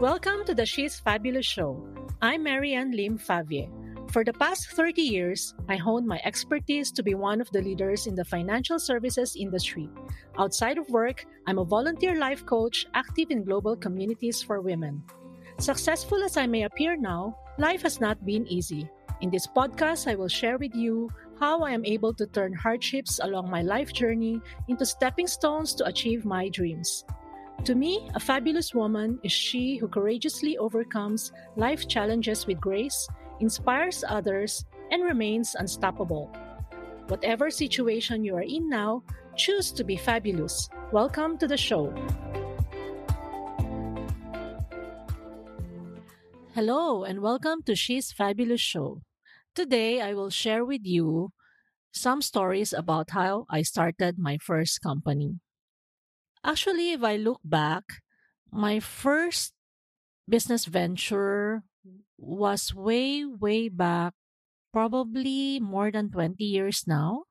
Welcome to the She's Fabulous Show. I'm Marianne Lim Favier. For the past 30 years, I honed my expertise to be one of the leaders in the financial services industry. Outside of work, I'm a volunteer life coach active in global communities for women. Successful as I may appear now, life has not been easy. In this podcast, I will share with you how I am able to turn hardships along my life journey into stepping stones to achieve my dreams. To me, a fabulous woman is she who courageously overcomes life challenges with grace, inspires others, and remains unstoppable. Whatever situation you are in now, choose to be fabulous. Welcome to the show. Hello, and welcome to She's Fabulous Show. Today, I will share with you some stories about how I started my first company. Actually, if I look back, my first business venture was way, way back, probably more than 20 years now.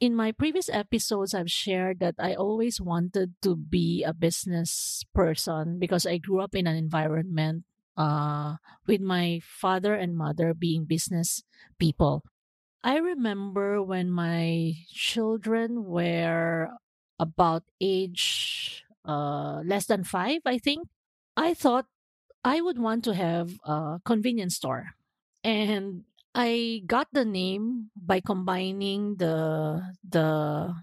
In my previous episodes, I've shared that I always wanted to be a business person because I grew up in an environment uh, with my father and mother being business people. I remember when my children were about age uh, less than five, I think, I thought I would want to have a convenience store. And I got the name by combining the the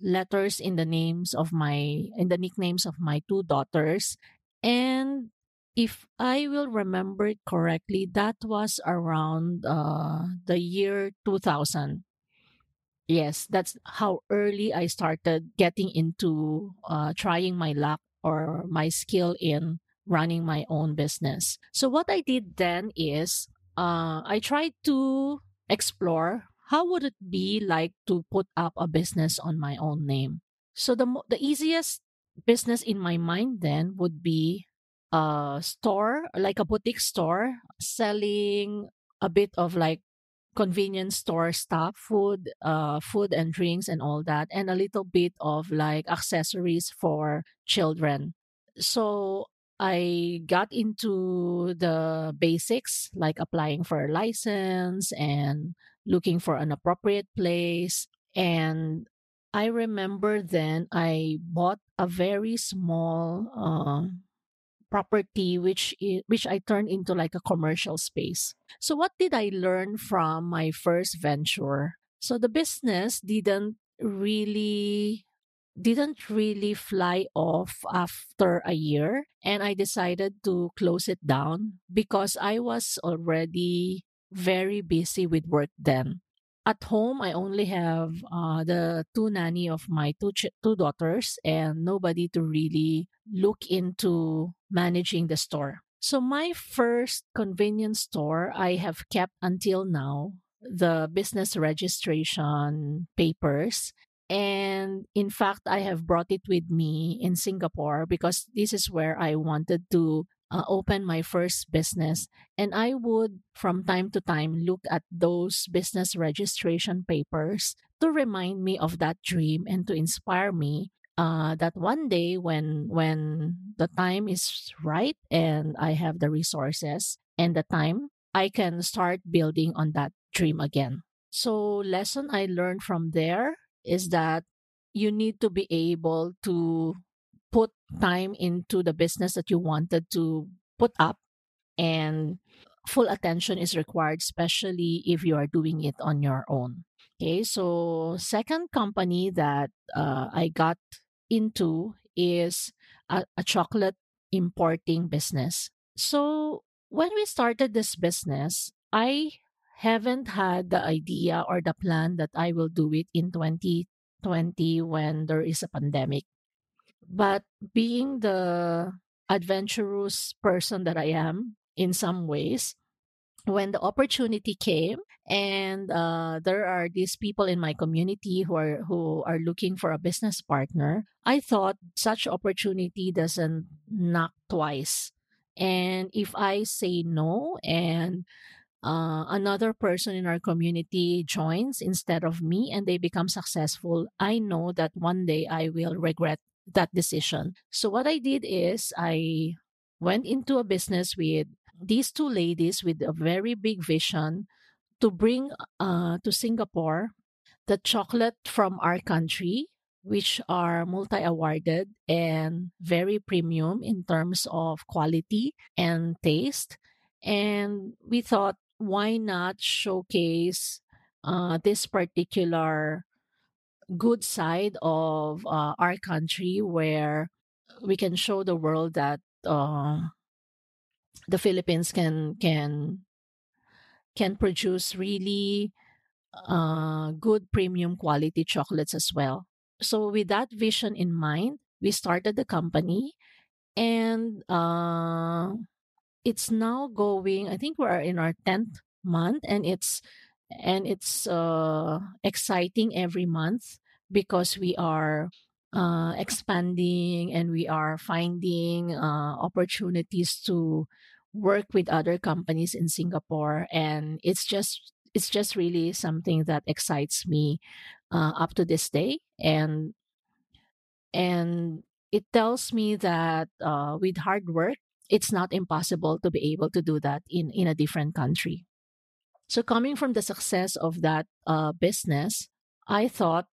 letters in the names of my in the nicknames of my two daughters and if I will remember it correctly, that was around uh, the year 2000. Yes, that's how early I started getting into uh, trying my luck or my skill in running my own business. So, what I did then is uh, I tried to explore how would it be like to put up a business on my own name. So, the, the easiest business in my mind then would be a store, like a boutique store, selling a bit of like convenience store stuff, food, uh, food and drinks and all that, and a little bit of like accessories for children. So I got into the basics, like applying for a license and looking for an appropriate place. And I remember then I bought a very small uh, property which which I turned into like a commercial space. So what did I learn from my first venture? So the business didn't really didn't really fly off after a year and I decided to close it down because I was already very busy with work then. At home, I only have uh, the two nanny of my two ch- two daughters and nobody to really look into managing the store. So my first convenience store I have kept until now the business registration papers and in fact I have brought it with me in Singapore because this is where I wanted to uh, open my first business and I would from time to time look at those business registration papers to remind me of that dream and to inspire me uh, that one day when when the time is right and I have the resources and the time, I can start building on that dream again. So lesson I learned from there is that you need to be able to time into the business that you wanted to put up and full attention is required especially if you are doing it on your own. Okay so second company that uh, i got into is a, a chocolate importing business. So when we started this business i haven't had the idea or the plan that i will do it in 2020 when there is a pandemic but being the adventurous person that I am in some ways, when the opportunity came and uh, there are these people in my community who are who are looking for a business partner, I thought such opportunity doesn't knock twice. And if I say no and uh, another person in our community joins instead of me and they become successful, I know that one day I will regret that decision. So what I did is I went into a business with these two ladies with a very big vision to bring uh, to Singapore the chocolate from our country, which are multi awarded and very premium in terms of quality and taste. And we thought, why not showcase uh, this particular good side of uh, our country where we can show the world that uh, the Philippines can can can produce really uh, good premium quality chocolates as well. So with that vision in mind, we started the company, and uh, it's now going. I think we're in our tenth month, and it's and it's uh, exciting every month because we are uh, expanding and we are finding uh, opportunities to work with other companies in Singapore and it's just it's just really something that excites me uh, up to this day and and it tells me that uh, with hard work it's not impossible to be able to do that in in a different country so coming from the success of that uh, business i thought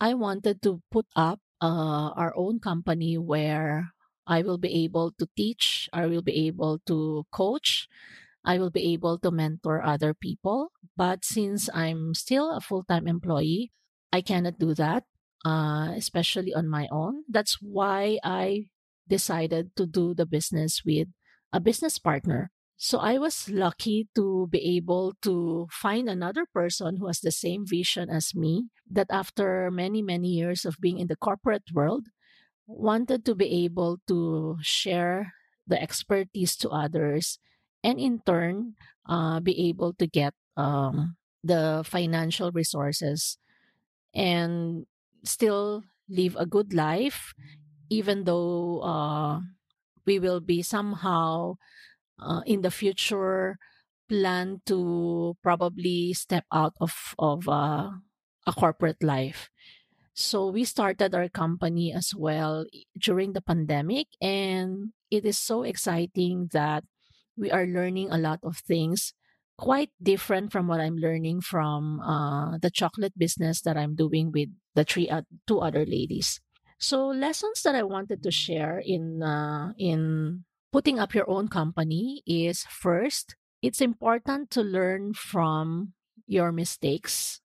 i wanted to put up uh, our own company where I will be able to teach, I will be able to coach, I will be able to mentor other people. But since I'm still a full time employee, I cannot do that, uh, especially on my own. That's why I decided to do the business with a business partner. So I was lucky to be able to find another person who has the same vision as me that after many, many years of being in the corporate world, wanted to be able to share the expertise to others and in turn uh, be able to get um, the financial resources and still live a good life even though uh, we will be somehow uh, in the future plan to probably step out of of uh, a corporate life so we started our company as well during the pandemic, and it is so exciting that we are learning a lot of things quite different from what I'm learning from uh, the chocolate business that I'm doing with the three uh, two other ladies. So lessons that I wanted to share in uh, in putting up your own company is first, it's important to learn from your mistakes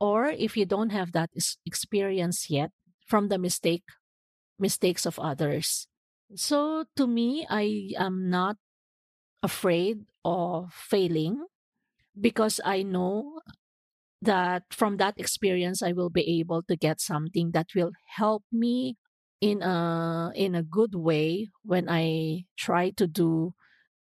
or if you don't have that experience yet from the mistake mistakes of others. So to me i am not afraid of failing because i know that from that experience i will be able to get something that will help me in a in a good way when i try to do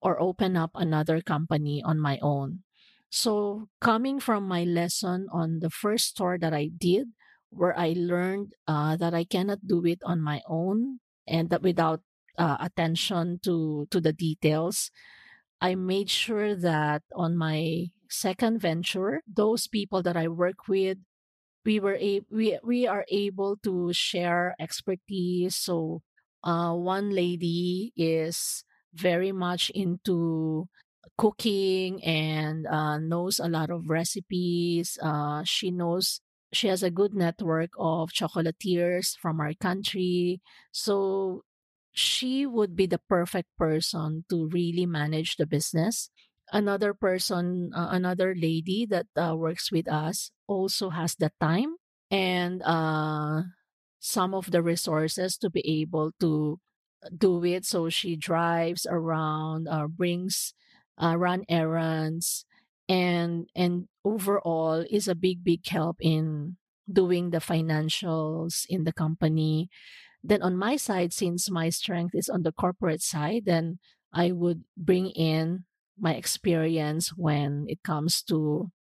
or open up another company on my own. So, coming from my lesson on the first store that I did, where I learned uh, that I cannot do it on my own and that without uh, attention to to the details, I made sure that on my second venture, those people that I work with, we were a- we we are able to share expertise. So, uh, one lady is very much into cooking and uh, knows a lot of recipes. Uh, she knows she has a good network of chocolatiers from our country. So she would be the perfect person to really manage the business. Another person, uh, another lady that uh, works with us also has the time and uh, some of the resources to be able to do it. So she drives around, uh, brings uh, run errands, and and overall is a big big help in doing the financials in the company. Then on my side, since my strength is on the corporate side, then I would bring in my experience when it comes to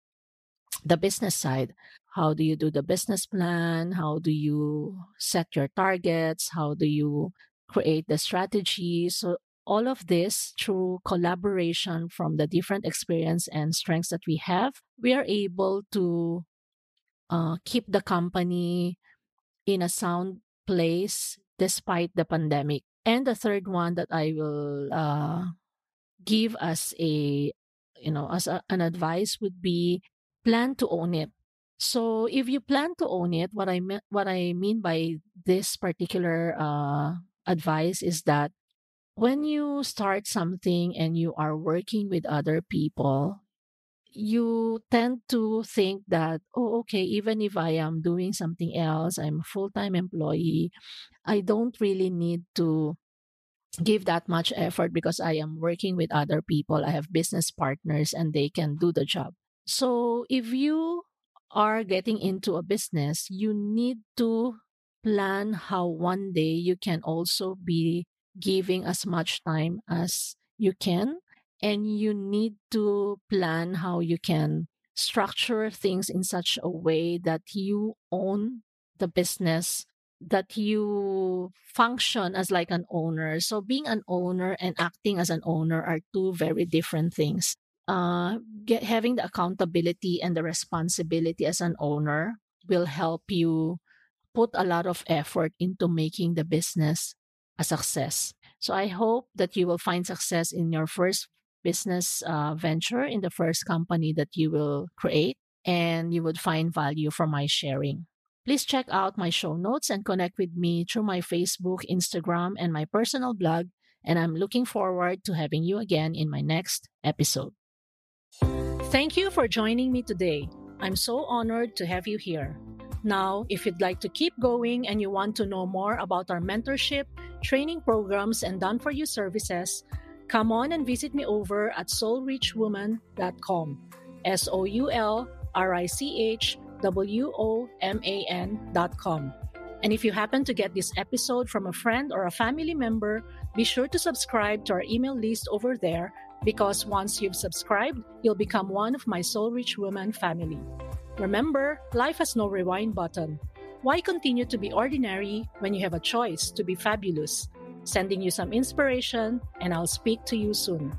the business side. How do you do the business plan? How do you set your targets? How do you create the strategy? So all of this through collaboration from the different experience and strengths that we have, we are able to uh, keep the company in a sound place despite the pandemic. And the third one that I will uh, give as a you know as a, an advice would be plan to own it. So if you plan to own it what i mean what i mean by this particular uh, advice is that when you start something and you are working with other people you tend to think that oh okay even if i am doing something else i'm a full-time employee i don't really need to give that much effort because I am working with other people. I have business partners and they can do the job. So if you are getting into a business, you need to plan how one day you can also be giving as much time as you can. And you need to plan how you can structure things in such a way that you own the business that you function as like an owner. So being an owner and acting as an owner are two very different things. Uh, get, having the accountability and the responsibility as an owner will help you put a lot of effort into making the business a success. So I hope that you will find success in your first business uh, venture, in the first company that you will create, and you would find value from my sharing. Please check out my show notes and connect with me through my Facebook, Instagram, and my personal blog. And I'm looking forward to having you again in my next episode. Thank you for joining me today. I'm so honored to have you here. Now, if you'd like to keep going and you want to know more about our mentorship, training programs, and done for you services, come on and visit me over at soulrichwoman.com. S O U L R I C H W O M A N.com. And if you happen to get this episode from a friend or a family member, be sure to subscribe to our email list over there because once you've subscribed, you'll become one of my Soul Rich Woman family. Remember, life has no rewind button. Why continue to be ordinary when you have a choice to be fabulous? Sending you some inspiration, and I'll speak to you soon.